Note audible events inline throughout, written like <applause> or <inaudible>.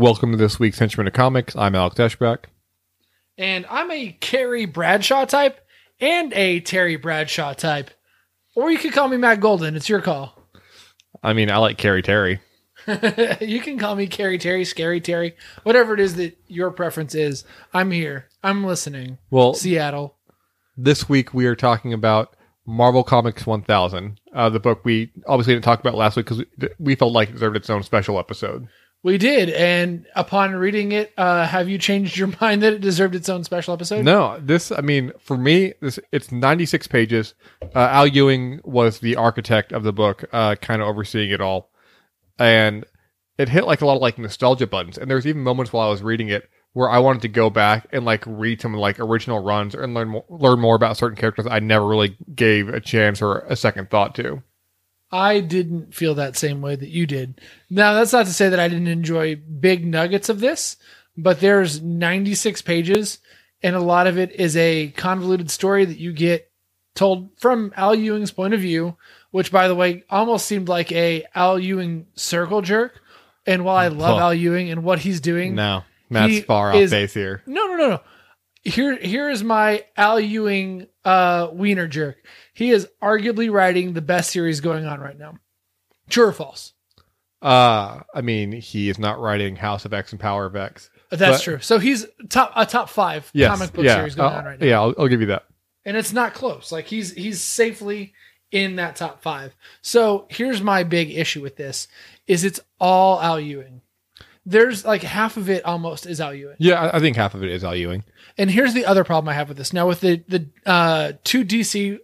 Welcome to this week's Henchman of Comics. I'm Alec Eschbach. And I'm a Carrie Bradshaw type and a Terry Bradshaw type. Or you could call me Matt Golden. It's your call. I mean, I like Carrie Terry. <laughs> you can call me Carrie Terry, Scary Terry, whatever it is that your preference is. I'm here. I'm listening. Well, Seattle. this week we are talking about Marvel Comics 1000, uh, the book we obviously didn't talk about last week because we felt like it deserved its own special episode. We did. And upon reading it, uh, have you changed your <laughs> mind that it deserved its own special episode? No, this, I mean, for me, this it's 96 pages. Uh, Al Ewing was the architect of the book, uh, kind of overseeing it all. And it hit like a lot of like nostalgia buttons. And there's even moments while I was reading it where I wanted to go back and like read some like original runs and learn more, learn more about certain characters I never really gave a chance or a second thought to. I didn't feel that same way that you did. Now, that's not to say that I didn't enjoy big nuggets of this, but there's 96 pages, and a lot of it is a convoluted story that you get told from Al Ewing's point of view, which, by the way, almost seemed like a Al Ewing circle jerk. And while I <laughs> love. Al Ewing and what he's doing, No, Matt's far off is- base here. no, no, no, no. Here, here is my Al Ewing uh, wiener jerk. He is arguably writing the best series going on right now. True or false? Uh, I mean, he is not writing House of X and Power of X. That's But- true. So he's top a top five Yes, comic book yeah, series going uh, on right now, Yeah, I'll, I'll give you that. And it's not close. Like he's he's safely in that top five. So here's my big issue with this: is it's all Al Ewing. There's like half of it almost is Al Ewing. Yeah, I, I think half of it is Al Ewing. And here's the other problem I have with this. Now with the the uh, two DC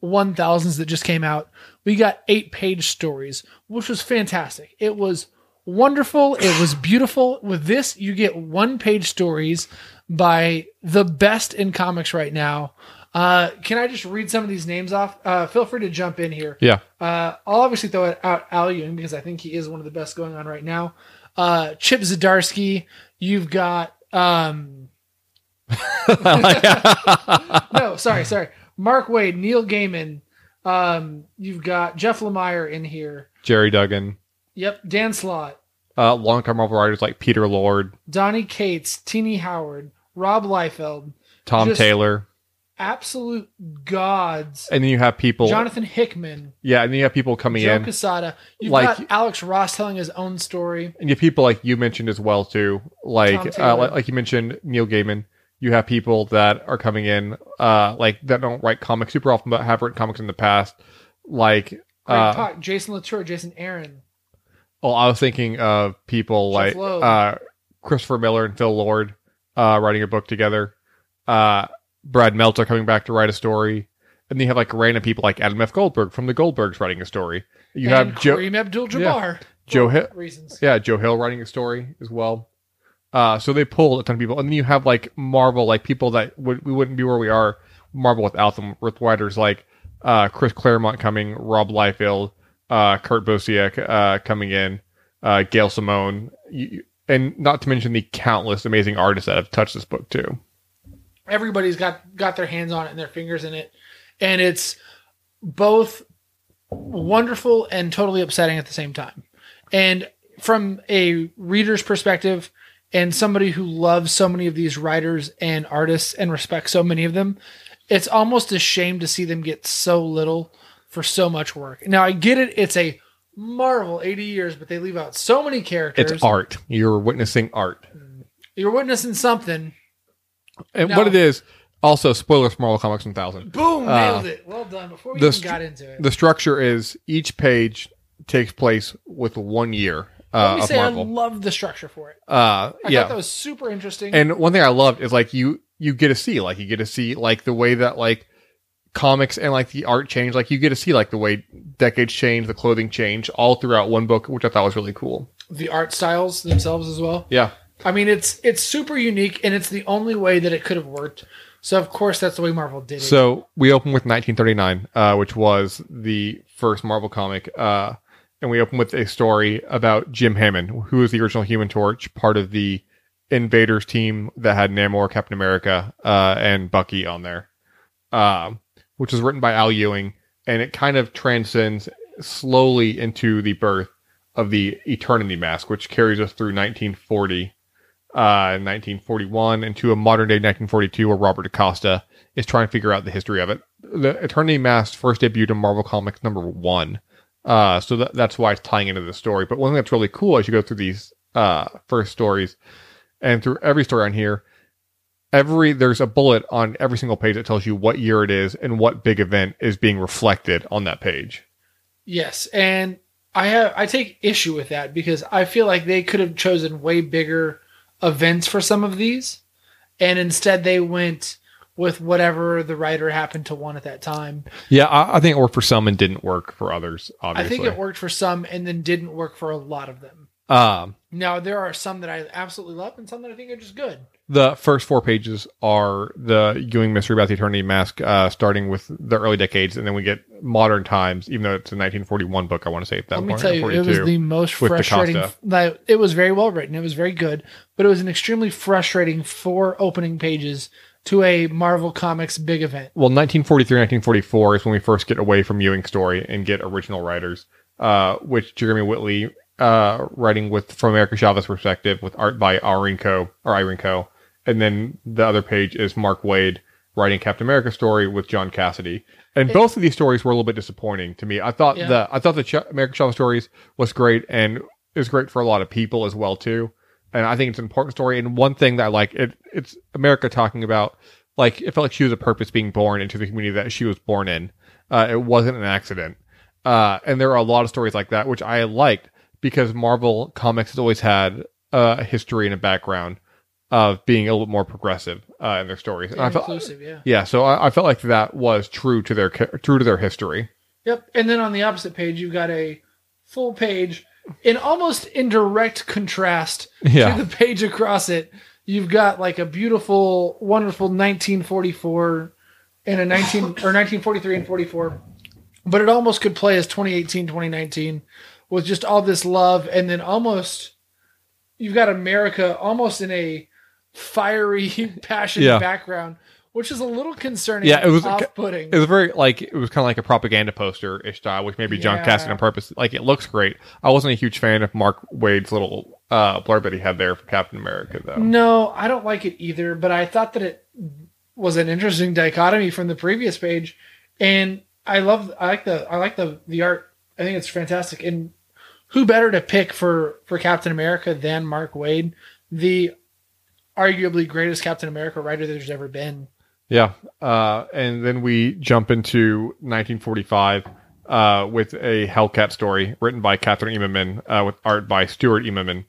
one thousands that just came out, we got eight page stories, which was fantastic. It was wonderful. It was beautiful. With this, you get one page stories by the best in comics right now. Uh, can I just read some of these names off? Uh, feel free to jump in here. Yeah. Uh, I'll obviously throw it out Al Ewing because I think he is one of the best going on right now. Uh, Chip Zdarsky. You've got um, <laughs> no, sorry, sorry. Mark Waid, Neil Gaiman. Um, you've got Jeff Lemire in here. Gerry Duggan. Yep, Dan Slott, Uh, long-term Marvel writers like Peter Lord, Donny Cates, Tini Howard, Rob Liefeld, Tom Just- Taylor, absolute gods. and then you have people. Jonathan Hickman, yeah, and then you have people coming Joe in, Quesada. You've Like- got Alex Ross telling his own story. and you have people like you mentioned as well too, like uh, like, like you mentioned Neil Gaiman. You have people that are coming in, uh, like that don't write comics super often, but have written comics in the past, like. Uh, Jason Latour, Jason Aaron. well, I was thinking of people Jeff like uh, Christopher Miller and Phil Lord uh, writing a book together. Uh, Brad Meltzer coming back to write a story, and then you have like random people like Adam F. Goldberg from the Goldbergs writing a story. You and have Joe, Kareem Abdul-Jabbar. Joe Hill- reasons. yeah, Joe Hill writing a story as well. Uh, so they pulled a ton of people, and then you have like Marvel, like people that would we wouldn't be where we are Marvel without them, with writers like uh, Chris Claremont coming, Rob Liefeld, uh, Kurt Busiek uh, coming in, uh, Gail Simone, you, and not to mention the countless amazing artists that have touched this book too. Everybody's got got their hands on it and their fingers in it. And it's both wonderful and totally upsetting at the same time. And from a reader's perspective and somebody who loves so many of these writers and artists and respects so many of them it's almost a shame to see them get so little for so much work. Now i get it. It's a marvel 80 years but they leave out so many characters. It's art. You're witnessing art, you're witnessing something and No. what it is. Also, spoilers for Marvel Comics 1000. boom Uh, nailed it well done before we the even str- got into it The structure is each page takes place with one year uh, Let me say I love the structure for it. uh, I yeah, thought that was super interesting. And one thing I loved is like you you get to see like you get to see like the way that like comics and like the art change like you get to see like the way decades change the clothing change all throughout one book which I thought was really cool. the art styles themselves as well. Yeah. I mean, it's it's super unique, and it's the only way that it could have worked. So of course, that's the way Marvel did it. So we open with 1939 uh which was the first Marvel comic uh and we open with a story about Jim Hammond, who is the original Human Torch, part of the Invaders team that had Namor, Captain America, uh, and Bucky on there, um, which was written by Al Ewing, and it kind of transcends slowly into the birth of the Eternity Mask, which carries us through 1940, uh, 1941, into a modern day 1942, where Robert DaCosta is trying to figure out the history of it. The Eternity Mask first debuted in Marvel Comics number one, uh, so that, that's why it's tying into the story. But one thing that's really cool as you go through these uh, first stories and through every story on here, every there's a bullet on every single page that tells you what year it is and what big event is being reflected on that page. Yes, and I have I take issue with that because I feel like they could have chosen way bigger events for some of these, and instead they went with whatever the writer happened to want at that time. Yeah, I, I think it worked for some and didn't work for others. Obviously, I think it worked for some and then didn't work for a lot of them. Um, Now there are some that I absolutely love and some that I think are just good. The first four pages are the Ewing mystery about the Eternity Mask, uh, starting with the early decades, and then we get modern times. Even though it's a 1941 book, I want to say at that Let me tell you, it was the most frustrating. Like, it was very well written. It was very good, but it was an extremely frustrating four opening pages to a Marvel Comics big event. well, 1943, 1944 is when we first get away from Ewing's story and get original writers, uh, which Jeremy Whitley, uh, writing with from America Chavez perspective with art by Irenco or Irenco. And then the other page is Mark Waid writing Captain America story with John Cassaday. And both of these stories were a little bit disappointing to me. I thought Yeah. the I thought the Ch- America Chavez stories was great and is great for a lot of people as well too. And I think it's an important story. And one thing that I like it it's America talking about like it felt like she was a purpose being born into the community that she was born in. Uh, it wasn't an accident. Uh, and there are a lot of stories like that, which I liked because Marvel Comics has always had uh, a history and a background of being a little more progressive uh, in their stories. And I felt, inclusive, yeah. yeah, so I, I felt like that was true to their true to their history. Yep. And then on the opposite page, you've got a full page in almost in direct contrast Yeah. to the page across it. You've got like a beautiful, wonderful 1944 and a 19 or 1943 and 44, but it almost could play as 2018, 2019 with just all this love. And then almost you've got America almost in a fiery, <laughs> passionate Yeah. background, which is a little concerning. Yeah, it was- off putting. It was very like it was kind of like a propaganda poster ish style, which maybe John Yeah. Cassaday on purpose. Like it looks great. I wasn't a huge fan of Mark Waid's little uh, blurb that he had there for Captain America, though. No, I don't like it either, but I thought that it was an interesting dichotomy from the previous page. And I love I like the I like the the art. I think it's fantastic. And who better to pick for for Captain America than Mark Wade, the arguably greatest Captain America writer there's ever been. Yeah. Uh, and then we jump into 1945 uh, with a Hellcat story written by Kathryn Immonen uh, with art by Stuart Immonen,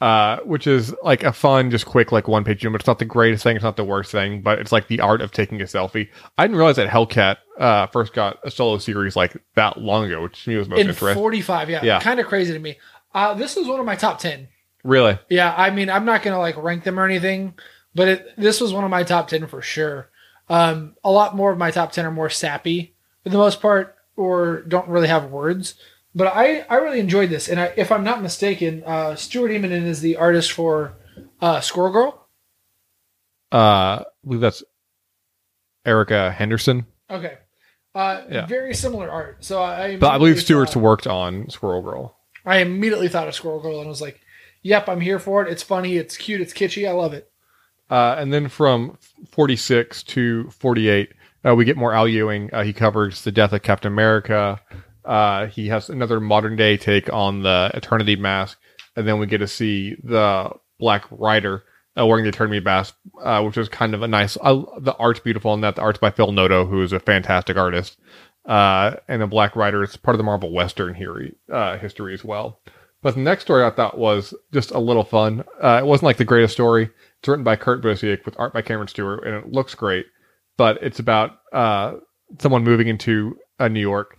uh, which is like a fun, just quick, like one page humor. It's not the greatest thing, it's not the worst thing, but it's like the art of taking a selfie. I didn't realize that Hellcat uh, first got a solo series like that long ago, which to me was most In interesting. 45, yeah. Yeah. Kind of crazy to me. Uh, this is one of my top 10. Really? Yeah, I mean, I'm not gonna like rank them or anything, but it, this was one of my top ten for sure. Um, a lot more of my top ten are more sappy for the most part, or don't really have words. But I, I really enjoyed this, and I, if I'm not mistaken, uh, Stuart Immonen is the artist for uh, Squirrel Girl. Uh, I believe that's Erica Henderson. Okay, uh, Yeah. very similar art. So I, But I believe Stewart's thought- worked on Squirrel Girl. I immediately thought of Squirrel Girl and was like, "Yep, I'm here for it. It's funny, it's cute, it's kitschy. I love it." Uh, and then from 46 to 48, uh, we get more Al Ewing. Uh, he covers the death of Captain America. Uh, he has another modern day take on the Eternity Mask. And then we get to see the Black Rider uh, wearing the Eternity Mask, uh, which is kind of a nice. The art's beautiful in that. The art's by Phil Noto, who is a fantastic artist. And the Black Rider is part of the Marvel Western uh, history as well. But the next story I thought was just a little fun. Uh, it wasn't like the greatest story. It's written by Kurt Busiek with art by Cameron Stewart, and it looks great. But it's about uh, someone moving into uh, New York.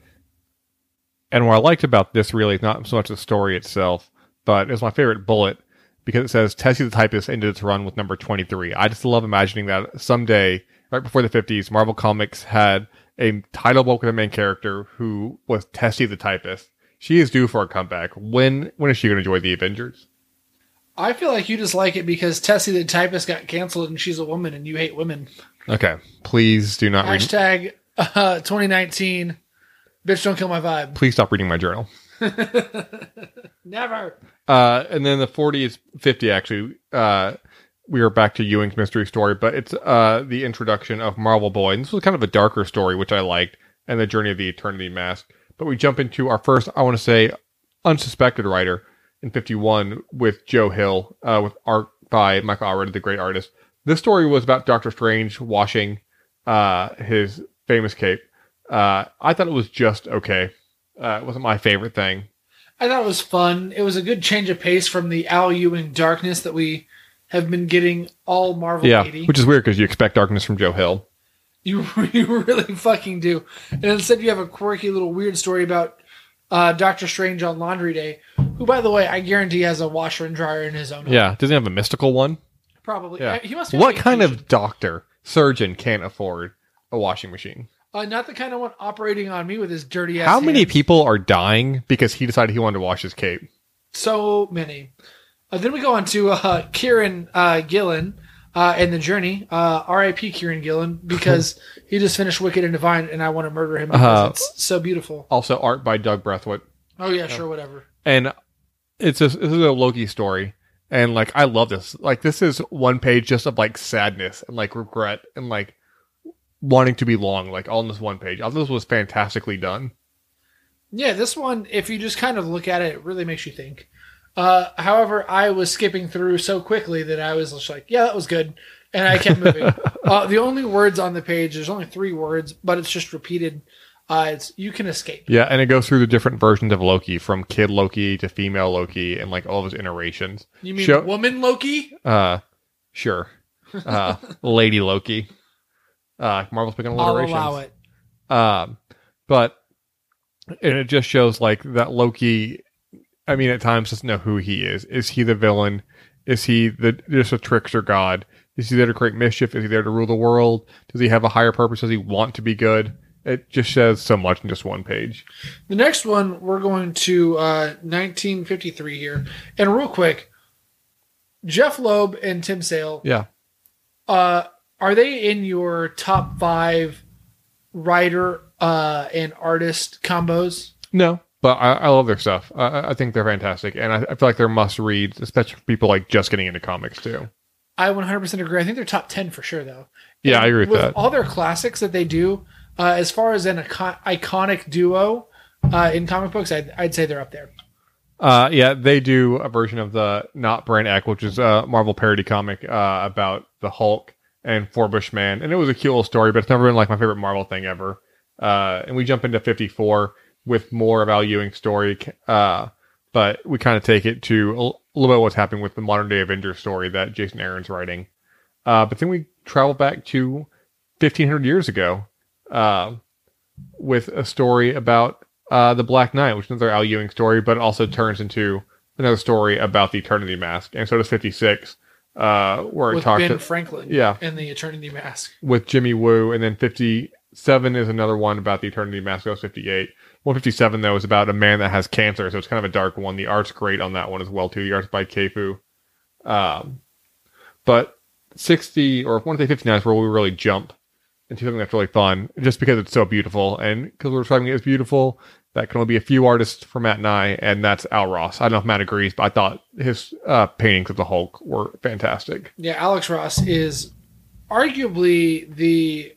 And what I liked about this really is not so much the story itself, but it's my favorite bullet because it says Tessie the Typist ended its run with number 23. I just love imagining that someday, right before the 50s, Marvel Comics had a title book with a main character who was Tessie the Typist. She is due for a comeback. When when is she going to join the Avengers? I feel like you just like it because Tessie the typist got canceled and she's a woman and you hate women. Okay, please do not read. Hashtag uh, 2019. Bitch, don't kill my vibe. Please stop reading my journal. <laughs> Never. Uh, and then the 40 is 50 actually. Uh, we are back to Ewing's mystery story, but it's uh, the introduction of Marvel Boy. And this was kind of a darker story, which I liked, and the journey of the Eternity Mask. But we jump into our first, I want to say, unsuspected writer in 51 with Joe Hill, uh, with art by Michael Allred, the great artist. This story was about Doctor Strange washing uh, his famous cape. Uh, I thought it was just okay. Uh, it wasn't my favorite thing. I thought it was fun. It was a good change of pace from the Al Ewing darkness that we have been getting all Marvel Yeah, 80. which is weird because you expect darkness from Joe Hill. You, <laughs> you really fucking do. And instead, you have a quirky little weird story about uh, Doctor Strange on Laundry Day, who, by the way, I guarantee has a washer and dryer in his own home. Yeah, doesn't he have a mystical one? Probably. Yeah. Uh, He must What kind of doctor, surgeon can't afford a washing machine? Uh, not the kind of one operating on me with his dirty ass. How many hands. people are dying because he decided he wanted to wash his cape? So many. Uh, then we go on to uh, Kieron uh, Gillen uh, and the Journey. Uh, R.I.P. Kieron Gillen <laughs> because he just finished Wicked and Divine, and I want to murder him because Uh, it's so beautiful. Also, art by Doug Braithwaite. Oh yeah, sure, whatever. and it's a, this is a Loki story, and like I love this. Like this is one page just of like sadness and like regret and like wanting to be long, like all in this one page. I thought this was fantastically done. Yeah, this one, if you just kind of look at it, it really makes you think. Uh, however, I was skipping through so quickly that I was just like, yeah, that was good. And I kept moving. <laughs> uh, the only words on the page, there's only three words, but it's just repeated. Uh, it's you can escape. Yeah, and it goes through the different versions of Loki, from kid Loki to female Loki, and like all of his iterations. You mean Show- woman Loki? Uh, sure. Uh, <laughs> Lady Loki. Uh, Marvel's picking I'll alliterations. allow it. Um, but and it just shows like that Loki. I mean, at times doesn't know who he is. Is he the villain? Is he the just a trickster god? Is he there to create mischief? Is he there to rule the world? Does he have a higher purpose? Does he want to be good? It just says so much in just one page. The next one, we're going to uh, 1953 here. And real quick, Jeph Loeb and Tim Sale, Yeah, uh, are they in your top five writer uh, and artist combos? no, but I, I love their stuff. I- I, think they're fantastic, and I, I feel like they're must reads, especially for people like just getting into comics too. I 100% agree. I think they're top 10 for sure, though. Yeah, And I agree with that. All their classics that they do, uh, as far as an icon- iconic duo uh, in comic books, I'd, I'd say they're up there. Uh, yeah, they do a version of the not Brand Echh, which is a Marvel parody comic uh, about the Hulk and Forbush Man, and it was a cute little story, but it's never been like my favorite Marvel thing ever. Uh, and we jump into 54 with more of Al Ewing's story, uh, but we kind of take it to a little bit what's happening with the modern day Avengers story that Jason Aaron's writing. Uh, but then we travel back to 1500 years ago uh, with a story about uh, the Black Knight, which is another Al Ewing story, but also turns into another story about the Eternity Mask. And so does 56, uh, where it With talks Ben to- Franklin Yeah. and the Eternity Mask. with Jimmy Woo, and then 57 is another one about the Eternity Mask. That was 58. 157, though, is about a man that has cancer, so it's kind of a dark one. The art's great on that one as well, too. The art's by Keifu. Um, but 60, or 159 is where we really jump into something that's really fun, just because it's so beautiful. And because we're describing it as beautiful, that can only be a few artists for Matt and I, and that's Al Ross. I don't know if Matt agrees, but I thought his uh, paintings of the Hulk were fantastic. Yeah, Alex Ross is arguably the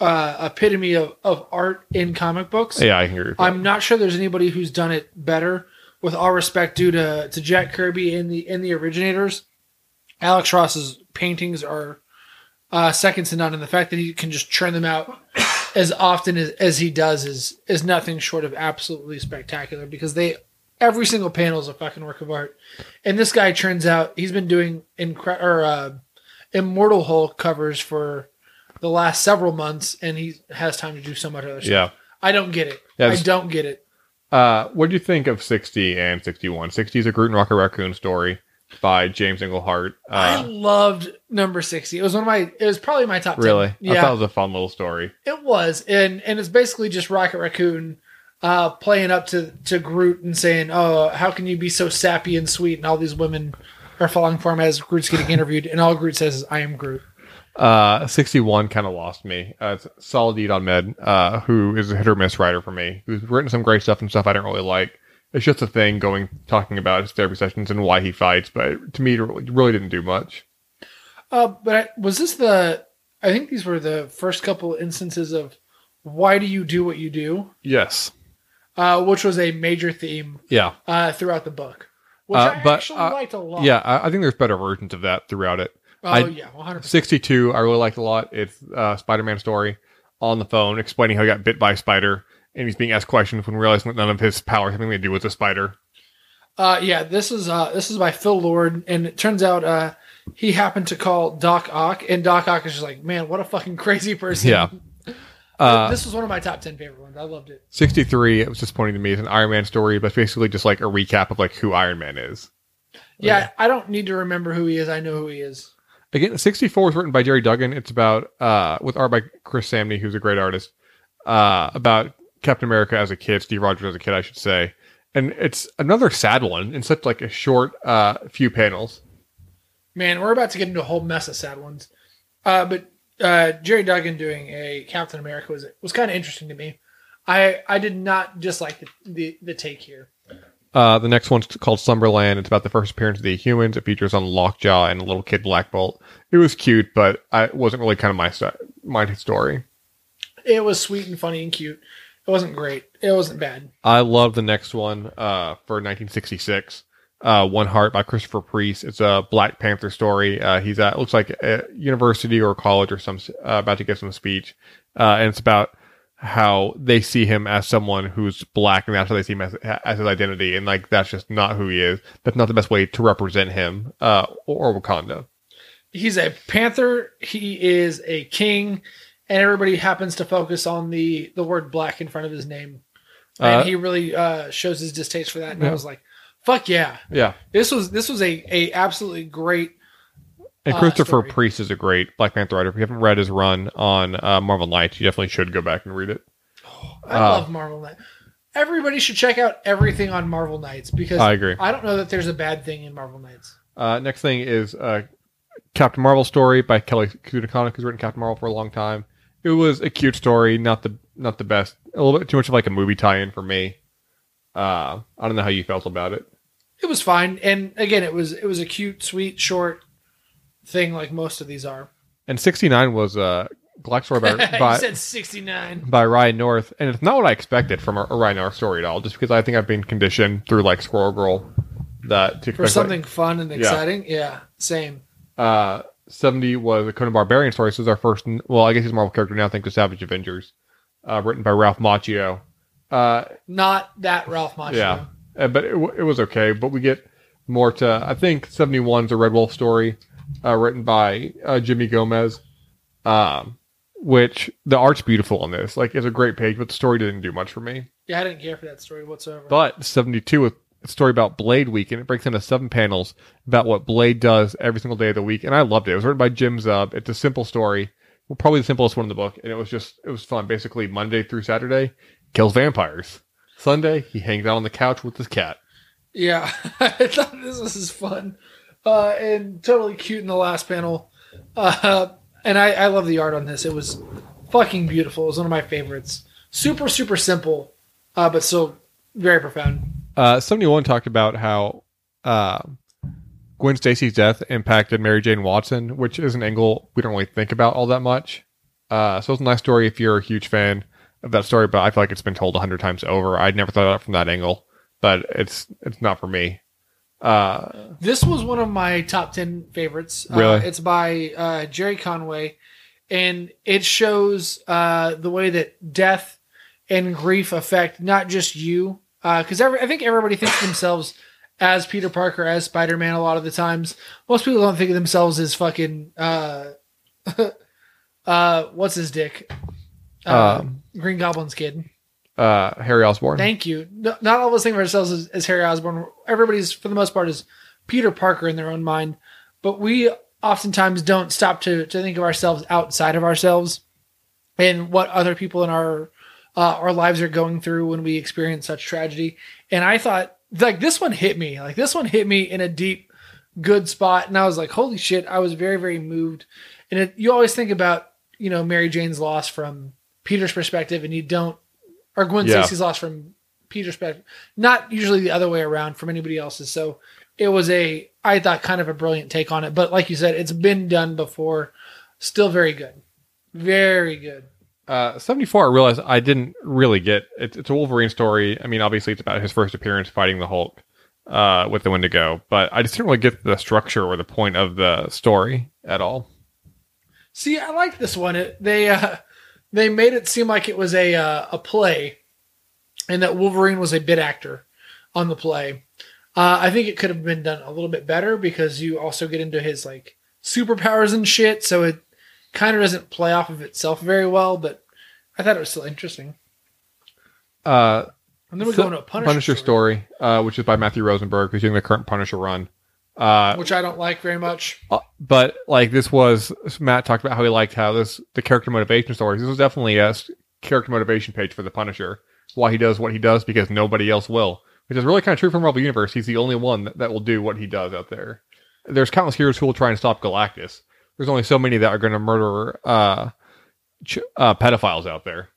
uh, epitome of, of art in comic books. Yeah, I agree. I'm not sure there's anybody who's done it better. With all respect due to, to Jack Kirby and the and the originators, Alex Ross's paintings are uh, second to none, and the fact that he can just churn them out <coughs> as often as, as he does is is nothing short of absolutely spectacular. Because they every single panel is a fucking work of art, and this guy turns out he's been doing incre- or uh, Immortal Hulk covers for the last several months, and he has time to do so much other stuff. yeah. I don't get it. Yeah, I don't get it. Uh, what do you think of 60 and 61? 60 is a Groot and Rocket Raccoon story by James Englehart. I Uh, loved number sixty. It was one of my. It was probably my top. 10. really? I Yeah, thought it was a fun little story. it was, and and it's basically just Rocket Raccoon uh, playing up to to Groot and saying, "Oh, how can you be so sappy and sweet?" And all these women are falling for him as Groot's getting interviewed, and all Groot says is, "I am Groot." Uh, 61 kind of lost me. Uh, it's Saladin Ahmed, uh, who is a hit or miss writer for me, who's written some great stuff and stuff I don't really like. It's just a thing going, talking about his therapy sessions and why he fights, but to me, it really, really didn't do much. Uh, but I, was this the? I think these were the first couple instances of why do you do what you do, Yes. uh, which was a major theme Yeah. uh, throughout the book, which Uh, I but, actually uh, liked a lot. Yeah, I, I think there's better versions of that throughout it. Oh I- yeah, one hundred percent. 62, I really liked a lot. It's a Spider-Man story on the phone explaining how he got bit by a spider, and he's being asked questions when realizing that none of his powers have anything to do with the spider. Uh, yeah, this is uh, this is by Phil Lord, and it turns out uh, he happened to call Doc Ock, and Doc Ock is just like, man, what a fucking crazy person. Yeah. <laughs> Uh, this was one of my top ten favorite ones. I loved it. 63, it was disappointing to me. It's an Iron Man story, but it's basically just like a recap of like who Iron Man is. Yeah, I don't need to remember who he is. I know who he is. Again, 64 is written by Gerry Duggan. It's about, uh, with art by Chris Samnee, who's a great artist, uh, about Captain America as a kid, Steve Rogers as a kid, I should say. And it's another sad one in such like a short, uh, few panels. Man, we're about to get into a whole mess of sad ones. Uh, but uh, Gerry Duggan doing a Captain America was was kind of interesting to me. I I did not dislike the the, the take here. Uh, the next one's called Slumberland. It's about the first appearance of the humans. It features on Lockjaw and a little kid Black Bolt. It was cute, but I it wasn't really kind of my st- my story. It was sweet and funny and cute. It wasn't great. It wasn't bad. I love the next one uh, for 1966. Uh, One Heart by Christopher Priest. It's a Black Panther story. Uh, he's at looks like a university or college or some uh, about to give some speech, uh, and it's about how they see him as someone who's black, and that's how they see him as, as his identity, and like that's just not who he is. That's not the best way to represent him uh, or Wakanda. He's a panther. He is a king, and everybody happens to focus on the the word black in front of his name, and Uh, he really uh, shows his distaste for that. And I was like, "Fuck yeah!" Yeah, This was this was a a absolutely great and Uh, Christopher story. Priest is a great Black Panther writer. If you haven't read his run on uh, Marvel Knights, you definitely should go back and read it. <gasps> I Uh, love Marvel Knights. Everybody should check out everything on Marvel Knights because I agree. I don't know that there's a bad thing in Marvel Knights. Uh, next thing is uh, Captain Marvel story by Kelly Kudakonic, who's written Captain Marvel for a long time. It was a cute story, not the not the best. A little bit too much of like a movie tie-in for me. Uh, I don't know how you felt about it. It was fine, and again, it was it was a cute, sweet, short thing like most of these are. And sixty nine was a Black story by <laughs> you by, said sixty nine. by Ryan North, and it's not what I expected from a, a Ryan North story at all. Just because I think I've been conditioned through like Squirrel Girl that to For expect, something fun and exciting, yeah, same. Uh, seventy was a Conan Barbarian story. So this is our first. Well, I guess he's a Marvel character now. Thanks to Savage Avengers, uh, written by Ralph Macchio. Uh, Not that Ralph Macchio. Yeah. Uh, but it, w- it was okay. But we get more to, I think 71's a Red Wolf story uh, written by uh, Jimmy Gomez, um, which the art's beautiful on this. Like, it's a great page, but the story didn't do much for me. Yeah, I didn't care for that story whatsoever. But 72 was a story about Blade Week, and it breaks into seven panels about what Blade does every single day of the week. And I loved it. It was written by Jim Zub. It's a simple story. Well, probably the simplest one in the book. And it was just, it was fun. Basically, Monday through Saturday, kills vampires. Sunday, he hangs out on the couch with his cat. Yeah, <laughs> I thought this was fun uh, and totally cute in the last panel. Uh, and I, I love the art on this. It was fucking beautiful. It was one of my favorites. Super, super simple, uh, but still very profound. Uh, 71 talked about how uh, Gwen Stacy's death impacted Mary Jane Watson, which is an angle we don't really think about all that much. Uh, so it's a nice story if you're a huge fan of that story, but I feel like it's been told a hundred times over. I'd never thought of it from that angle, but it's it's not for me. Uh, This was one of my top 10 favorites. Uh, Really? it's by uh, Gerry Conway, and it shows uh, the way that death and grief affect not just you, because every I think everybody thinks of themselves as Peter Parker, as Spider Man a lot of the times. Most people don't think of themselves as fucking, uh, <laughs> uh, what's his dick? Uh, Um, Green Goblin's kid. Uh, Harry Osborn. Thank you. No, not all of us think of ourselves as, as Harry Osborn. Everybody's, for the most part, is Peter Parker in their own mind. But we oftentimes don't stop to, to think of ourselves outside of ourselves and what other people in our uh, our lives are going through when we experience such tragedy. And I thought, like, this one hit me. Like, this one hit me in a deep, good spot. And I was like, holy shit, I was very, very moved. And it, you always think about, you know, Mary Jane's loss from Peter's perspective, and you don't, or Gwen Yeah. Stacy's loss from Peter's perspective, not usually the other way around from anybody else's. So it was a, I thought, kind of a brilliant take on it. But like you said, it's been done before. Still very good. Very good. Uh, 74, I realized I didn't really get. It's, it's a Wolverine story. I mean, obviously, it's about his first appearance fighting the Hulk uh, with the Wendigo, but I just didn't really get the structure or the point of the story at all. See, I like this one. It, they uh, they made it seem like it was a uh, a play, and that Wolverine was a bit actor on the play. Uh, I think it could have been done a little bit better because you also get into his like superpowers and shit, so it kind of doesn't play off of itself very well. But I thought it was still interesting. Uh, And then we so- go into a Punisher, Punisher story, uh, which is by Matthew Rosenberg, who's doing the current Punisher run. Uh, which I don't like very much. Uh, but like this was Matt talked about how he liked how this the character motivation stories. This was definitely a character motivation page for the Punisher. Why he does what he does because nobody else will, which is really kind of true from Marvel Universe. He's the only one that, that will do what he does out there. There's countless heroes who will try and stop Galactus. There's only so many that are going to murder uh, ch- uh, pedophiles out there.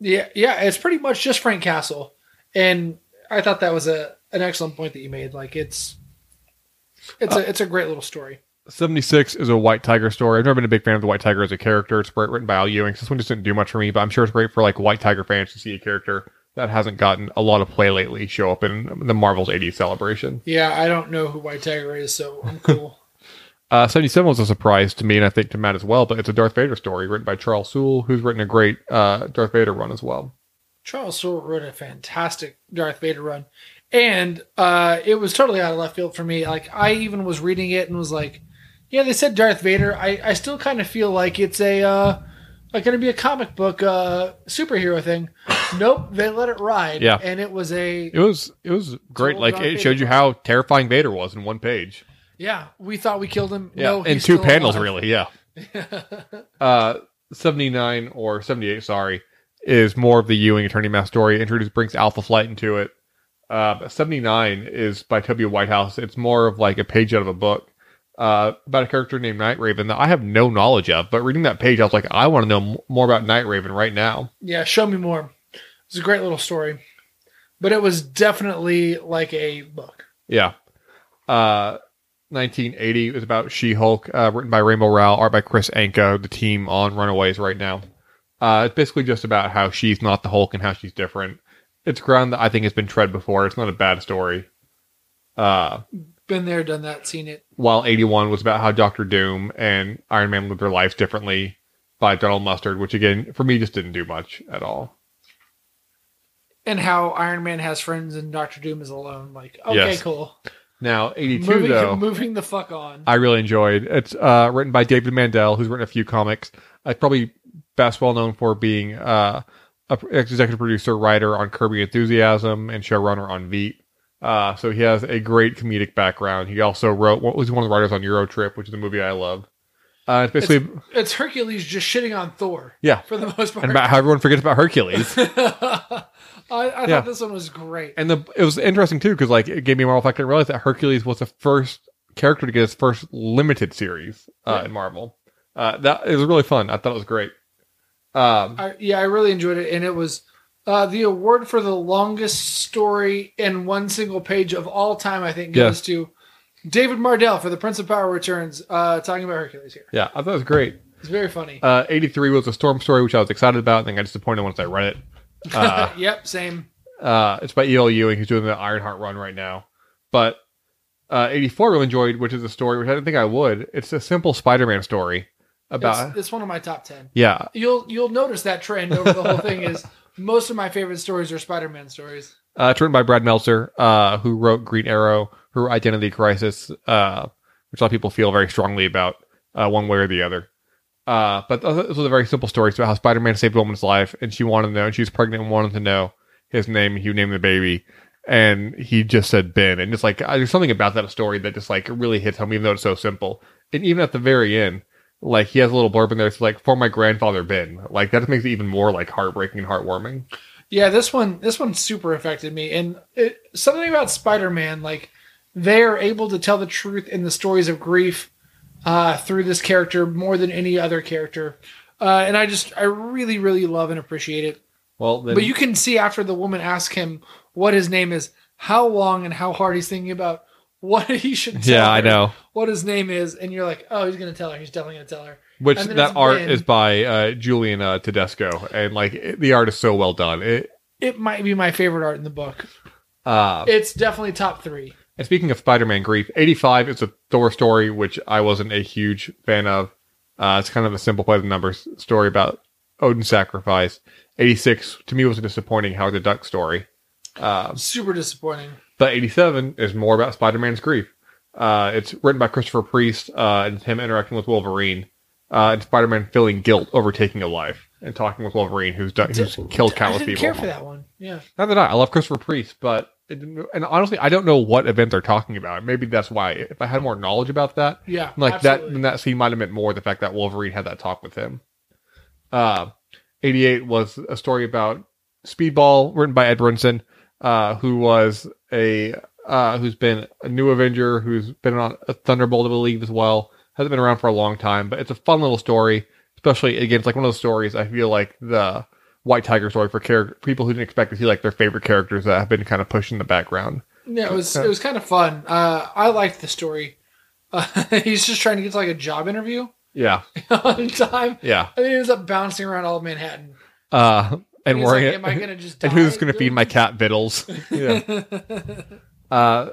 Yeah, yeah, it's pretty much just Frank Castle, and I thought that was a an excellent point that you made. Like it's it's a it's a great little story. 76 is a White Tiger story. I've never been a big fan of the White Tiger as a character. It's great written by Al Ewing. So this one just didn't do much for me, but I'm sure it's great for like White Tiger fans to see a character that hasn't gotten a lot of play lately show up in the Marvel's 80th celebration. Yeah, I don't know who White Tiger is, so I'm cool. <laughs> <laughs> Uh, 77 was a surprise to me and I think to Matt as well, but it's a Darth Vader story written by Charles Soule, who's written a great uh, Darth Vader run as well. Charles Soule wrote a fantastic Darth Vader run, and uh, it was totally out of left field for me. Like I even was reading it and was like, "Yeah, they said Darth Vader." I, I still kind of feel like it's a uh, like going to be a comic book uh, superhero thing. Nope, they let it ride. Yeah. and it was a It was it was great. Like Darth it Vader showed you how terrifying Vader was in one page. yeah. We thought we killed him. Yeah, no, in two panels, alive. really. Yeah. <laughs> uh, 79 or 78, sorry, is more of the Ewing Eternity Mask story. It Introduces brings Alpha Flight into it. Uh, 79 is by Toby Whithouse. It's more of like a page out of a book uh, about a character named Night Raven that I have no knowledge of. But reading that page, I was like, I want to know m- more about Night Raven right now. Yeah, show me more. It's a great little story, but it was definitely like a book. Yeah. Uh, 1980 is about She-Hulk, uh, written by Rainbow Rowell, art by Kris Anka, the team on Runaways right now. Uh, it's basically just about how she's not the Hulk and how she's different. It's ground that I think has been tread before. It's not a bad story. Uh, Been there, done that, seen it. while 81 was about how Doctor Doom and Iron Man lived their lives differently by Donald Mustard, which again, for me, just didn't do much at all. And how Iron Man has friends and Doctor Doom is alone. Like, okay, Yes. cool. Now, 82 Moving, though. moving the fuck on. I really enjoyed. It's uh, written by David Mandel, who's written a few comics. Uh, probably best well known for being uh, executive producer, writer on Curb Your Enthusiasm, and showrunner on Veep. Uh, so he has a great comedic background. He also wrote what was one of the writers on Euro Trip, which is a movie I love. Uh, it's basically it's Hercules just shitting on Thor yeah, for the most part. and about how everyone forgets about Hercules. <laughs> I, I Yeah. thought this one was great. and the it was interesting too because like it gave me a Marvel fact. I didn't realize that Hercules was the first character to get his first limited series uh, Yeah. in Marvel. Uh, that it was really fun. I thought it was great. Um, I, yeah, I really enjoyed it, and it was uh, the award for the longest story in one single page of all time. I think goes to David Mandel for the Prince of Power Returns, uh, talking about Hercules here. yeah, I thought it was great. It's very funny. Uh, 83 was a storm story, which I was excited about, and then got disappointed once I read it. <laughs> Uh, yep, same. uh, it's by E.L. Ewing, who's doing the Ironheart run right now. But uh, 84 really enjoyed, which is a story which I didn't think I would. It's a simple Spider-Man story about It's, it's one of my top ten. yeah, You'll you'll notice that trend over the whole thing is <laughs> most of my favorite stories are Spider-Man stories. Uh, it's written by Brad Meltzer, uh, who wrote Green Arrow, who wrote Identity Crisis, uh, which a lot of people feel very strongly about, uh, one way or the other. Uh, but this was a very simple story. It's about how Spider-Man saved a woman's life, and she wanted to know, and she was pregnant and wanted to know his name. He named the baby, and he just said Ben. And just like, uh, there's something about that story that just like really hits home, even though it's so simple. And even at the very end, like he has a little blurb in there. It's like for my grandfather Ben. Like that makes it even more like heartbreaking and heartwarming. Yeah, this one this one super affected me, and it, something about Spider Man, like they are able to tell the truth in the stories of grief uh, through this character more than any other character, uh, and I just I really really love and appreciate it. Well, then, But you can see after the woman asks him what his name is, how long and how hard he's thinking about what <laughs> he should. Tell yeah, I her, know. what his name is, and you're like, oh, he's gonna tell her. He's definitely gonna tell her. Which And then that it's art is by uh, Julian uh, Tedesco, and like it, the art is so well done. It, It might be my favorite art in the book. uh, It's definitely top three. And speaking of Spider-Man grief, 85 is a Thor story, which I wasn't a huge fan of. Uh, it's kind of a simple play of numbers story about Odin's sacrifice. 86 to me was a disappointing Howard the Duck story. Uh, Super disappointing. But 87 is more about Spider-Man's grief. Uh, it's written by Christopher Priest uh, and him interacting with Wolverine, uh, and Spider-Man feeling guilt over taking a life and talking with Wolverine, who's done, who's killed I countless didn't people. care for that one. Yeah. Not that I, I love Christopher Priest, but it, and honestly, I don't know what event they're talking about. Maybe that's why. If I had more knowledge about that, Yeah. like that, absolutely. then that scene might have meant more the fact that Wolverine had that talk with him. Uh, 88 was a story about Speedball, written by Ed Brisson, uh, who was a uh, who's been a new Avenger, who's been on a Thunderbolt, I believe, as well. Hasn't been around for a long time, but it's a fun little story. Especially again, it's like one of those stories. I feel like the White Tiger story for character people who didn't expect to see like their favorite characters that have been kind of pushed in the background. Yeah, it was it was kind of fun. Uh, I liked the story. Uh, <laughs> he's just trying to get to like a job interview Yeah, <laughs> on time, yeah. and he ends up bouncing around all of Manhattan. Uh, and He's wearing like, it. Am I gonna <laughs> just? Die and who's going to feed my cat Vittles? <laughs> yeah. Uh,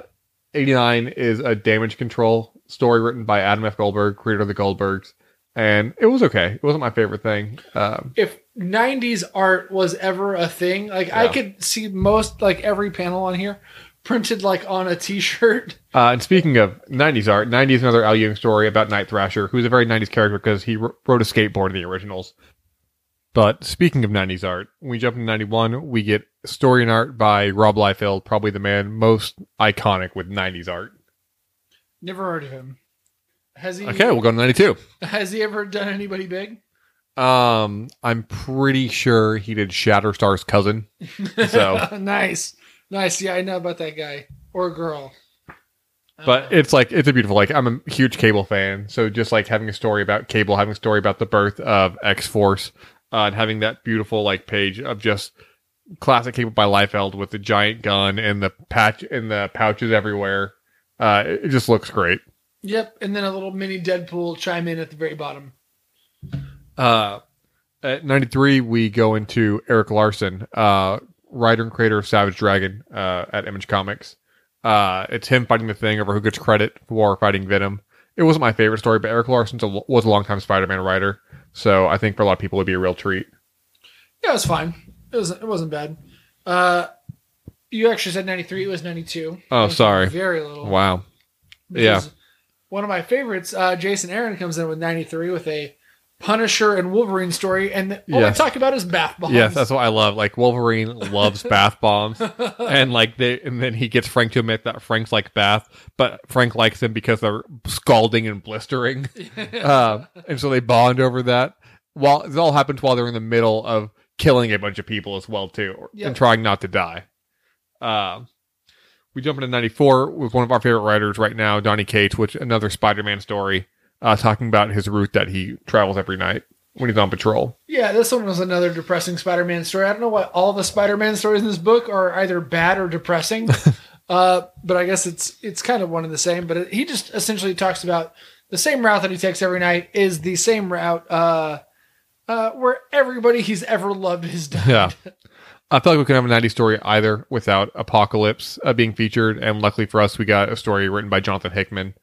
89 is a damage control story written by Adam F. Goldberg, creator of the Goldbergs. And it was okay. It wasn't my favorite thing. Um, if 90s art was ever a thing, like I could see most like every panel on here printed like on a t-shirt. uh, and speaking of 90s art, 90s another Al Ewing story about Night Thrasher, who's a very 90s character because he r- rode a skateboard in the originals. But speaking of 90s art, when we jump into 91, we get story and art by Rob Liefeld, probably the man most iconic with 90s art. Never heard of him. Has he Okay, we'll go to 92. has he ever done anybody big? Um, I'm pretty sure he did Shatterstar's cousin. So- <laughs> nice. Nice. Yeah, I know about that guy or girl. But Uh, it's like it's a beautiful. Like I'm a huge Cable fan, so just like having a story about Cable, having a story about the birth of X Force, uh, and having that beautiful like page of just classic Cable by Liefeld with the giant gun and the patch and the pouches everywhere. Uh, it, just looks great. Yep, and then a little mini Deadpool chime in at the very bottom. Uh, at 93, we go into Erik Larsen, uh, writer and creator of Savage Dragon uh, at Image Comics. Uh, it's him fighting the thing over who gets credit for fighting Venom. It wasn't my favorite story, but Erik Larsen was a longtime Spider-Man writer, so I think for a lot of people it'd be a real treat. Yeah, it was fine. It wasn't. it wasn't bad. Uh, you actually said ninety three. It was ninety two. Oh, sorry. Very little. Wow. Yeah. One of my favorites, uh, Jason Aaron, comes in with 93 with a Punisher and Wolverine story, and all Yes. they talk about is bath bombs. Yes, that's what I love. Like Wolverine loves bath bombs, <laughs> and like they, and then he gets Frank to admit that Frank's like bath, but Frank likes him because they're scalding and blistering. <laughs> uh, and so they bond over that. While it all happens while they're in the middle of killing a bunch of people as well too, Yep. and trying not to die. Uh, we jump into '94 with one of our favorite writers right now, Donny Cates, which another Spider-Man story, uh, talking about his route that he travels every night when he's on patrol. yeah, this one was another depressing Spider Man story. I don't know why all the Spider Man stories in this book are either bad or depressing, <laughs> uh, but I guess it's it's kind of one and the same. But it, he just essentially talks about the same route that he takes every night is the same route uh, uh, where everybody he's ever loved has died. Yeah. <laughs> I feel like we couldn't have a 90 story either without Apocalypse uh, being featured. And luckily for us, we got a story written by Jonathan Hickman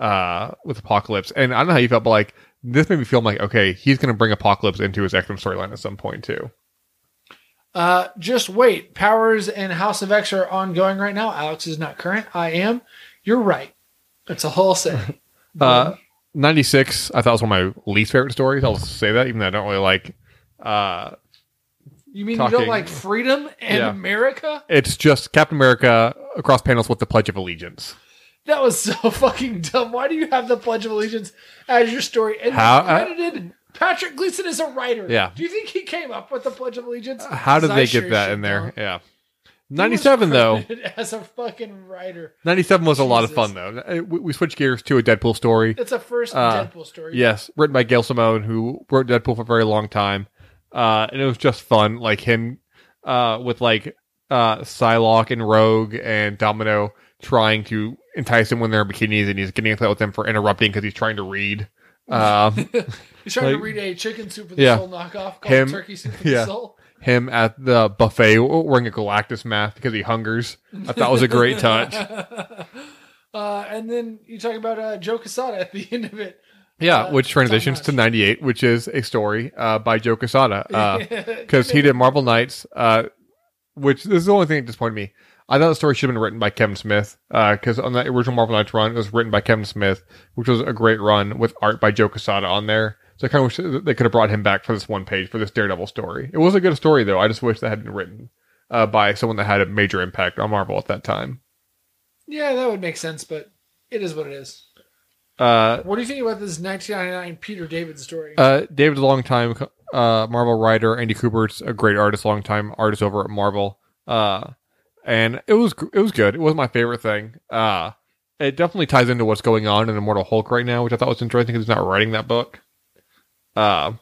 uh, with Apocalypse. And I don't know how you felt, but like this made me feel like, okay, he's going to bring Apocalypse into his X Men storyline at some point too. Uh, just wait. Powers and House of X are ongoing right now. Alex is not current. I am. You're right. It's a whole say. <laughs> Uh, 96, I thought was one of my least favorite stories. I'll say that, even though I don't really like. Uh, you mean you don't like freedom and Yeah. America? it's just Captain America across panels with the Pledge of Allegiance. That was so <laughs> fucking dumb. Why do you have the Pledge of Allegiance as your story? And How- credited Patrick Gleason is a writer. Yeah. Do you think he came up with the Pledge of Allegiance? How did they sure get that in there? don't. Yeah. 97 though. <laughs> As a fucking writer. 97 was a lot of fun though. Uh, We, we switched gears to a Deadpool story. It's a first Uh, Deadpool story. Yes, written by Gail Simone, who wrote Deadpool for a very long time. Uh, and it was just fun, like him uh, with like uh, Psylocke and Rogue and Domino trying to entice him when they're in bikinis, and he's getting upset with them for interrupting because he's trying to read. Um, <laughs> He's trying like- to read a chicken soup for the Yeah. soul knockoff called Him- turkey soup for yeah. the soul. him at the buffet wearing a Galactus mask because he hungers. I thought was a great touch. <laughs> Uh, and then you talk about uh, Joe Quesada at the end of it. Yeah, Uh, which transitions to 98, which is a story uh, by Joe Quesada. Uh, <laughs> Because because he did Marvel Knights, uh, which this is the only thing that disappointed me. I thought the story should have been written by Kevin Smith, because on that original Marvel Knights run, it was written by Kevin Smith, which was a great run with art by Joe Quesada on there. So I kind of wish they could have brought him back for this one page for this Daredevil story. It was a good story though. I just wish that had been written uh, by someone that had a major impact on Marvel at that time. Yeah, that would make sense, but it is what it is. Uh, What do you think about this 1999 Peter David story? Uh, David's a long time uh, Marvel writer. Andy Kubert's a great artist, long time artist over at Marvel. And it was it was good. It was my favorite thing. Uh, it definitely ties into what's going on in Immortal Hulk right now, which I thought was interesting because he's not writing that book. Uh,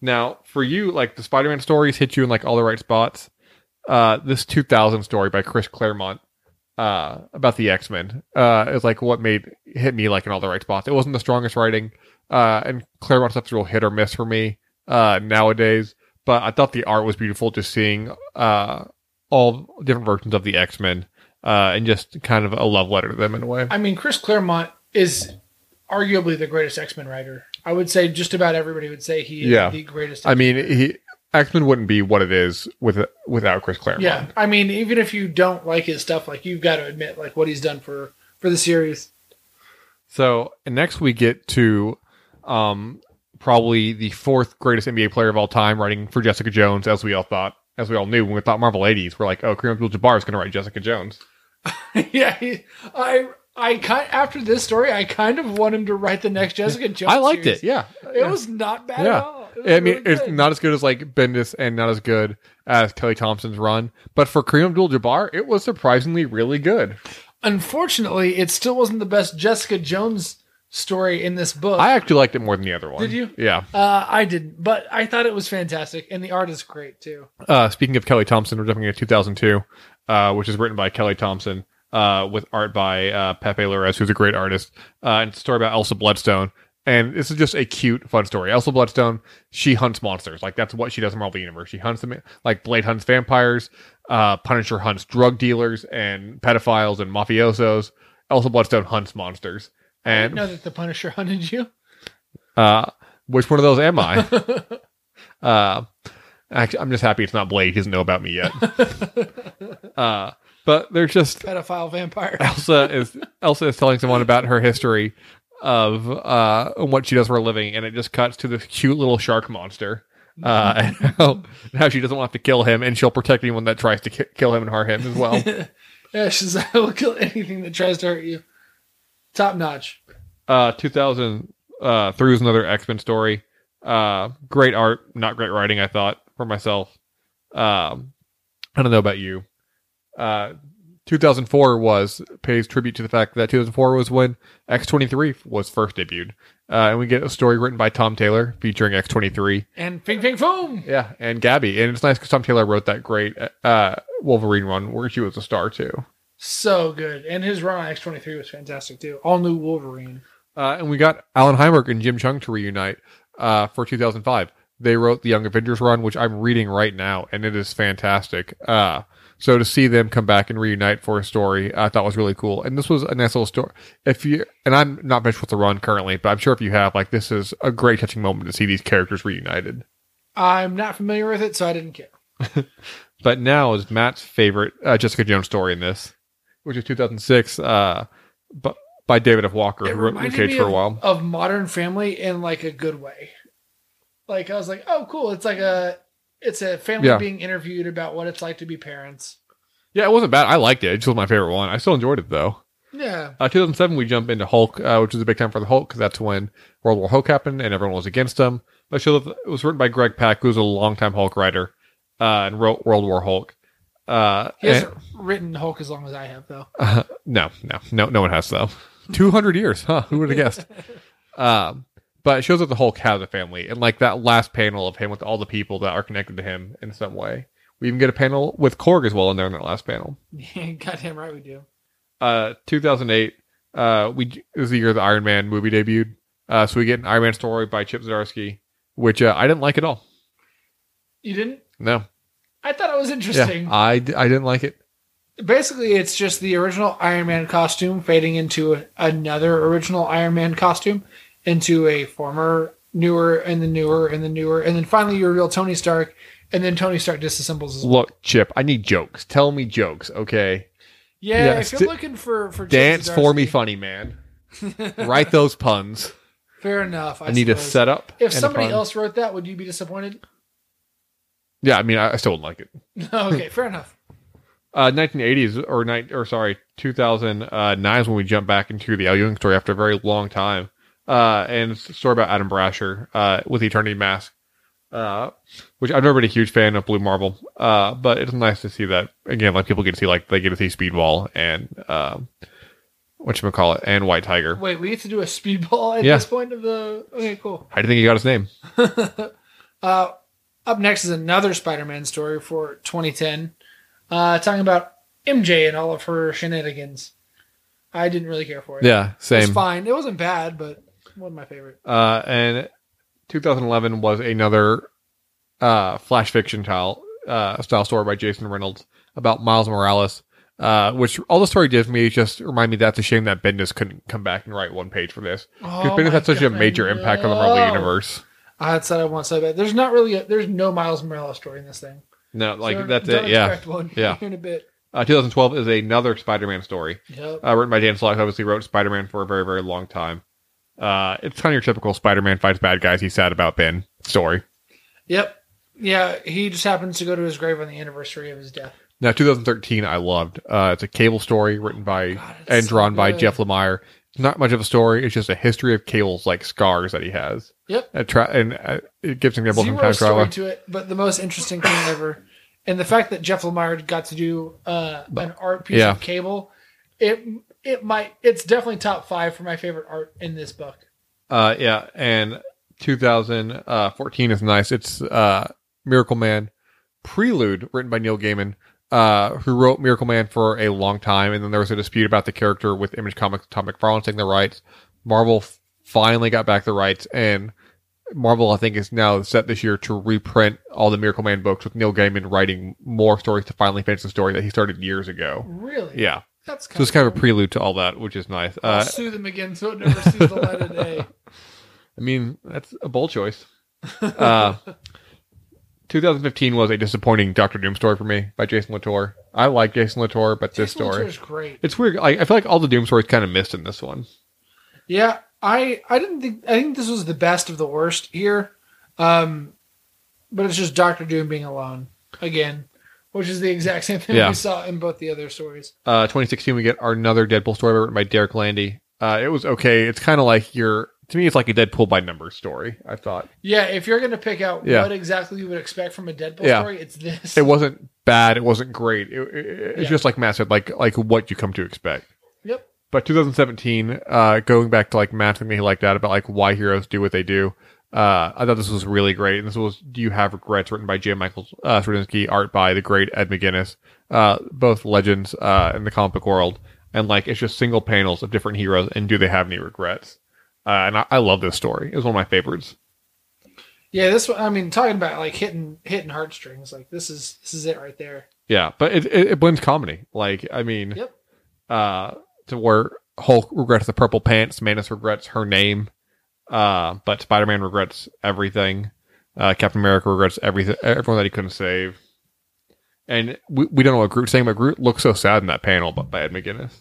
now for you, like the Spider-Man stories hit you in like all the right spots. Uh, this 2000 story by Chris Claremont uh, about the X Men uh, is like what made hit me like in all the right spots. It wasn't the strongest writing, uh, and Claremont stuff's real hit or miss for me uh, nowadays. But I thought the art was beautiful, just seeing uh, all different versions of the X Men uh, and just kind of a love letter to them in a way. I mean, Chris Claremont is arguably the greatest X Men writer. I would say just about everybody would say he is the greatest. I mean, he X Men wouldn't be what it is with without Chris Claremont. yeah, I mean, even if you don't like his stuff, like you've got to admit, like what he's done for for the series. So and next we get to um, probably the fourth greatest NBA player of all time, writing for Jessica Jones, as we all thought, as we all knew when we thought Marvel 80s. We're like, oh, Kareem Abdul-Jabbar is going to write Jessica Jones. <laughs> yeah, he, I I kind after this story, I kind of want him to write the next Jessica <laughs> Jones. I liked series. it. Yeah, It was not bad Yeah. at all. I mean, really it's good. not as good as like Bendis and not as good as Kelly Thompson's run, but for Kareem Abdul-Jabbar, it was surprisingly really good. Unfortunately, it still wasn't the best Jessica Jones story in this book. I actually liked it more than the other one. Did you? Yeah. uh, I didn't, but I thought it was fantastic, and the art is great too. Uh, speaking of Kelly Thompson, we're jumping into 2002, uh, which is written by Kelly Thompson, uh, with art by uh, Pepe Larraz, who's a great artist. Uh, and it's a story about Elsa Bloodstone. And this is just a cute, fun story. Elsa Bloodstone, she hunts monsters. Like, that's what she does in Marvel Universe. She hunts them, like Blade hunts vampires, uh, Punisher hunts drug dealers and pedophiles and mafiosos. Elsa Bloodstone hunts monsters. And know that the Punisher <laughs> hunted you. uh, which one of those am I? <laughs> uh, actually, I'm just happy it's not Blade. He doesn't know about me yet. <laughs> uh, but there's just Pedophile vampire. Elsa is Elsa is telling someone about her history of uh, what she does for a living, and it just cuts to this cute little shark monster. Uh, and how, how she doesn't want to kill him, and she'll protect anyone that tries to ki- kill him and harm him as well. yeah, she's I will kill anything that tries to hurt you. Top notch. uh 2003 was another x-men story. Uh great art not great writing i thought for myself. Um i don't know about you. Uh 2004 was pays tribute to the fact that 2004 was when x23 was first debuted. Uh, and we get a story written by tom taylor featuring x23 And ping ping boom. yeah and gabby. And it's nice because tom taylor wrote that great uh wolverine run where she was a star too So good. And his run on X twenty three was fantastic too. All new Wolverine. Uh, and we got Allan Heinberg and Jim Cheung to reunite uh, for 2005. They wrote the Young Avengers run, which I'm reading right now, and it is fantastic. Uh, so to see them come back and reunite for a story, I thought was really cool. And this was a nice little story. If you and I'm not finished with the run currently, but I'm sure if you have, like, this is a great touching moment to see these characters reunited. I'm not familiar with it, so I didn't care. <laughs> But now is Matt's favorite uh, Jessica Jones story in this, which is 2006, uh, but by David F. Walker, who wrote Luke Cage for a while. of Modern Family in like a good way. Like I was like, oh, cool. It's like a, it's a family Yeah. being interviewed about what it's like to be parents. Yeah, it wasn't bad. I liked it. It just was my favorite one. I still enjoyed it though. Yeah. Uh, 2007, we jump into Hulk, uh, which is a big time for the Hulk because that's when World War Hulk happened and everyone was against him. But it was written by Greg Pak, who's a longtime Hulk writer, uh, and wrote World War Hulk. Uh, He and- hasn't written Hulk as long as I have, though. uh, no, no, no, no one has though. Two hundred years, huh? Who would have guessed? <laughs> um, but it shows that the Hulk has a family, and like that last panel of him with all the people that are connected to him in some way. We even get a panel with Korg as well in there in that last panel. <laughs> Goddamn right we do. Uh, 2008, uh, we it was the year the Iron Man movie debuted. Uh, so we get an Iron Man story by Chip Zdarsky, which uh, I didn't like at all. You didn't? No, I thought it was yeah, interesting. I didn't like it. Basically, it's just the original Iron Man costume fading into another original Iron Man costume, into a former, newer, and the newer, and the newer, and then finally you reveal Tony Stark, and then Tony Stark disassembles his. Look, Chip, I need jokes. Tell me jokes, okay? Yeah, Yeah, if you're looking for for Dance for me, funny man. <laughs> Write those puns. Fair enough. I, I need a setup. If somebody else wrote that, would you be disappointed? Yeah, I mean, I, I still wouldn't like it. <laughs> okay, fair enough. Uh, 1980s or nine or sorry, 2009 is when we jump back into the Al Ewing story after a very long time. Uh, and it's a story about Adam Brashear, uh, with the Eternity Mask, uh, which I've never been a huge fan of Blue Marvel. Uh, but it's nice to see that again, like people get to see like they get to see Speedball and um, what you call it, and White Tiger. Wait, we get to do a speedball at Yeah. this point of the. Okay, cool. How do you think he got his name? <laughs> Uh, up next is another Spider-Man story for 2010, uh, talking about MJ and all of her shenanigans. I didn't really care for it. Yeah, it was same. fine. It wasn't bad, but wasn't my favorite. Uh, and 2011 was another uh, flash fiction style uh, style story by Jason Reynolds about Miles Morales. Uh, which all the story did for me just remind me that's a shame that Bendis couldn't come back and write one page for this because Oh Bendis had such a major impact on the Marvel universe. I had said I want so bad. There's not really. A, there's no Miles Morales story in this thing. No, like So that's it. Yeah. one Yeah. <laughs> in a bit. Uh, 2012 is another Spider-Man story Yep. uh, written by Dan Slott. Obviously, wrote Spider-Man for a very very long time. Uh, it's kind of your typical Spider-Man fights bad guys. He's sad about Ben story. Yep. Yeah, he just happens to go to his grave on the anniversary of his death. Now, 2013, I loved. Uh, it's a cable story written by God, and so drawn by. Jeff Lemire. Not much of a story. It's just a history of Cable's like scars that he has. Yep. A tra- and uh, it gives an example from Zero time story to it, but the most interesting thing ever. And the fact that Jeff Lemire got to do uh, an art piece Yeah. of Cable, it it might it's definitely top five for my favorite art in this book. Uh, yeah, and 2014 is nice. It's uh, Miracleman Prelude, written by Neil Gaiman, uh, who wrote Miracleman for a long time, and then there was a dispute about the character with Image Comics, Todd McFarlane taking the rights. Marvel f- finally got back the rights, and Marvel, I think, is now set this year to reprint all the Miracleman books with Neil Gaiman writing more stories to finally finish the story that he started years ago. Really? Yeah, That's kind so it's kind of a prelude to all that, which is nice. I'll Uh, sue them again so it never sees the light of day. <laughs> I mean, that's a bold choice. <laughs> Uh, 2015 was a disappointing Doctor Doom story for me by Jason Latour. I like Jason Latour, but this Jason story, Latour's great. it's weird. Like, I feel like all the Doom stories kind of missed in this one. Yeah, I I didn't think I think this was the best of the worst here. Um but it's just Doctor Doom being alone again, which is the exact same thing Yeah. we saw in both the other stories. Uh, 2016, we get our another Deadpool story written by Derek Landy. Uh, it was okay. It's kind of like your, to me, it's like a Deadpool by numbers story. I thought Yeah, if you're gonna pick out Yeah. what exactly you would expect from a Deadpool Yeah. story, it's this. it wasn't bad. It wasn't great. It, it- it's Yeah. just like Matt said, like like what you come to expect. Yep. But 2017, uh, going back to like Matt thing that he liked that about like why heroes do what they do. Uh, I thought this was really great. And this was Do You Have Regrets, written by J. Michael uh, Straczynski, art by the great Ed McGuinness. Uh, both legends uh, in the comic book world. And like it's just single panels of different heroes and do they have any regrets? Uh, and I, I love this story. It was one of my favorites. Yeah, this one I mean talking about like hitting hitting heartstrings, like this is this is it right there. Yeah, but it, it, it blends comedy. Like, I mean, Yep. uh, to where Hulk regrets the purple pants, Manus regrets her name, uh, but Spider Man regrets everything. Uh, Captain America regrets everything, everyone that he couldn't save. And we, we don't know what Groot's saying, but Groot looks so sad in that panel but by Ed McGuinness.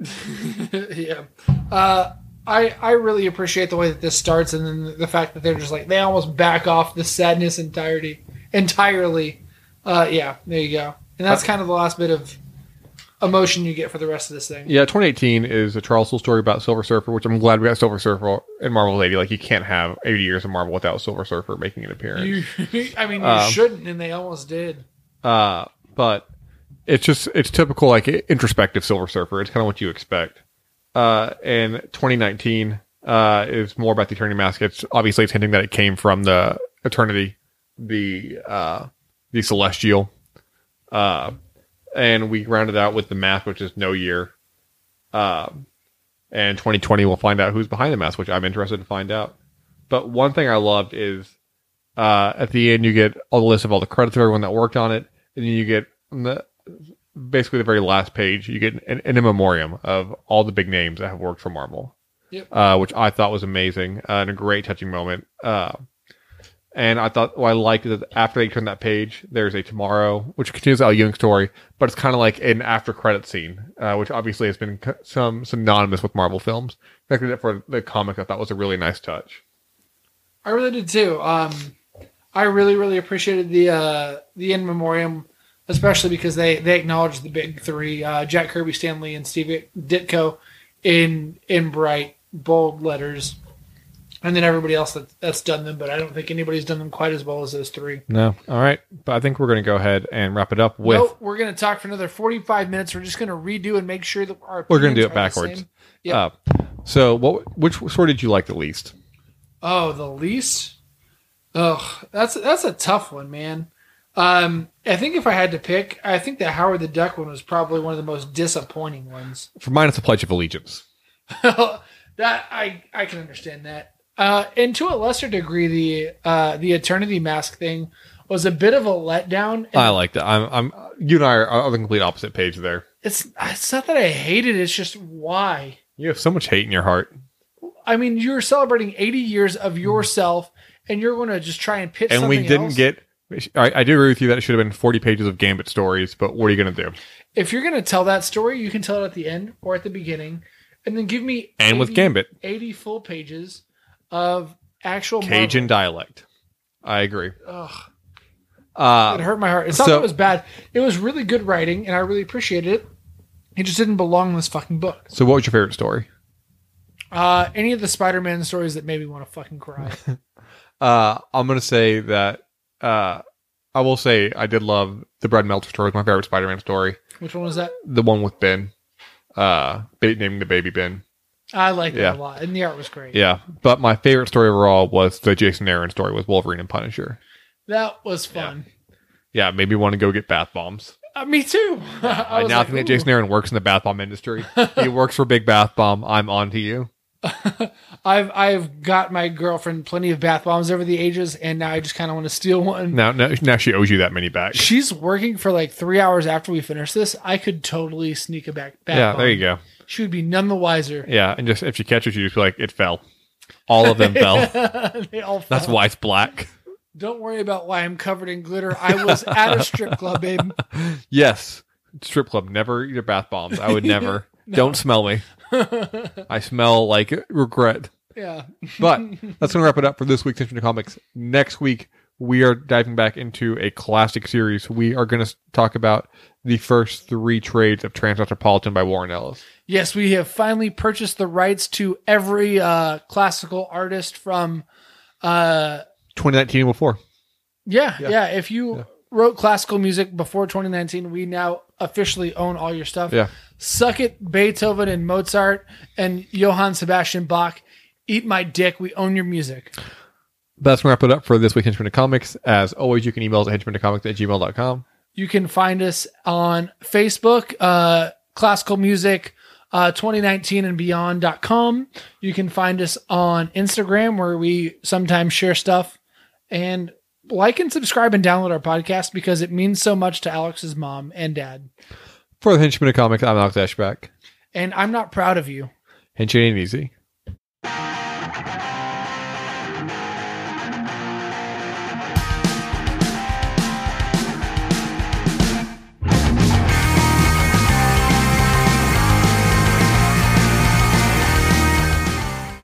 <laughs> yeah. Uh I, I really appreciate the way that this starts and then the fact that they're just like they almost back off the sadness entirety entirely. Uh yeah, there you go. And that's kind of the last bit of emotion you get for the rest of this thing. Yeah, 2018 is a Charles Soule story about Silver Surfer, which I'm glad we got Silver Surfer in Marvel's 80. Like, you can't have 80 years of Marvel without Silver Surfer making an appearance. You, <laughs> I mean, you Um, shouldn't, and they almost did. Uh, but it's just it's typical like introspective Silver Surfer. It's kind of what you expect. Uh, and 2019 uh, is more about the Eternity Mask. It's obviously it's hinting that it came from the Eternity, the uh, the Celestial. Uh, and we rounded out with the mask, which is No Year. Um, and 2020 we'll find out who's behind the mask, which I'm interested to find out. But one thing I loved is uh, at the end you get all the list of all the credits of everyone that worked on it, and then you get the basically the very last page you get an, an in memoriam of all the big names that have worked for Marvel. Yep. Uh, which I thought was amazing uh, and a great touching moment. Uh, and I thought what I liked is that after they turn that page, there's a tomorrow, which continues Al Ewing story, but it's kind of like an after credit scene, uh, which obviously has been some synonymous with Marvel films. I think that for the comic, I thought was a really nice touch. I really did too. Um, I really, really appreciated the uh, the in memoriam, especially because they they acknowledged the big three: uh, Jack Kirby, Stan Lee, and Steve Ditko in in bright bold letters, and then everybody else that, that's done them. But I don't think anybody's done them quite as well as those three. No, all right, but I think we're going to go ahead and wrap it up with. Nope, we're going to talk for another forty five minutes. We're just going to redo and make sure that our We're gonna do it backwards. Yep. Uh, so, what? Which sort did you like the least? Oh, the least. Ugh, that's that's a tough one, man. Um, I think if I had to pick, I think the Howard the Duck one was probably one of the most disappointing ones. <laughs> For mine, it's a Pledge of Allegiance. <laughs> that I I can understand that. Uh, and to a lesser degree, the uh, the Eternity Mask thing was a bit of a letdown. I like that. I'm, I'm. You and I are on the complete opposite page there. it's it's not that I hate it. It's just why. You have so much hate in your heart, I mean, you're celebrating 80 years of yourself, and you're going to just try and pitch. and we didn't else? get. I, I do agree with you that it should have been 40 pages of Gambit stories, but what are you going to do? if you're going to tell that story, you can tell it at the end or at the beginning, and then give me And with Gambit, 80 full pages of actual Cajun Marvel. dialect. I agree. Ugh, it Uh, hurt my heart. It's not so- that it was bad. It was really good writing, and I really appreciated it. It just didn't belong in this fucking book. so, what was your favorite story? Uh, any of the Spider-Man stories that made me want to fucking cry. <laughs> Uh, I'm going to say that. Uh, I will say I did love the Brad Meltzer story. Was my favorite Spider-Man story. Which one was that? The one with Ben, uh, naming the baby Ben. I liked Yeah. it a lot, and the art was great. Yeah, but my favorite story overall was the Jason Aaron story with Wolverine and Punisher. That was fun. Yeah, made me want to go get bath bombs. Uh, me too. <laughs> I I now like, think that Jason Aaron works in the bath bomb industry. <laughs> he works for Big Bath Bomb. I'm on to you. <laughs> I've I've got my girlfriend plenty of bath bombs over the ages, and now I just kind of want to steal one. Now, now, now she owes you that many back. She's working for like three hours after we finish this. I could totally sneak a back. bath yeah, bomb. there you go. She would be none the wiser. Yeah, and just if she catches you, just be like, it fell. All of them <laughs> fell. <laughs> they all. That's why it's black. Don't worry about why I'm covered in glitter. I was at a strip club, babe. Yes, strip club. Never eat your bath bombs. I would never. Don't smell me. I smell like regret. yeah. But <laughs> that's going to wrap it up for this week's Attention to Comics. Next week, we are diving back into a classic series. We are going to talk about the first three trades of Transmetropolitan by Warren Ellis. Yes, we have finally purchased the rights to every uh, classical artist from. Uh, 2019 and before. yeah, Yeah. yeah, If you wrote classical music before 2019, we now officially own all your stuff. Yeah. Suck it, Beethoven and Mozart and Johann Sebastian Bach. Eat my dick. We own your music. That's going to wrap it up for this week's Henchman to Comics. As always, you can email us at henchmantocomics at gmail.com. You can find us on Facebook, uh, classical music, uh, 2019 and beyond.com. You can find us on Instagram where we sometimes share stuff and like and subscribe and download our podcast because it means so much to Alex's mom and dad. For the Henchman of Comics, I'm Alex Ashback. And I'm not proud of you. Henchman ain't easy.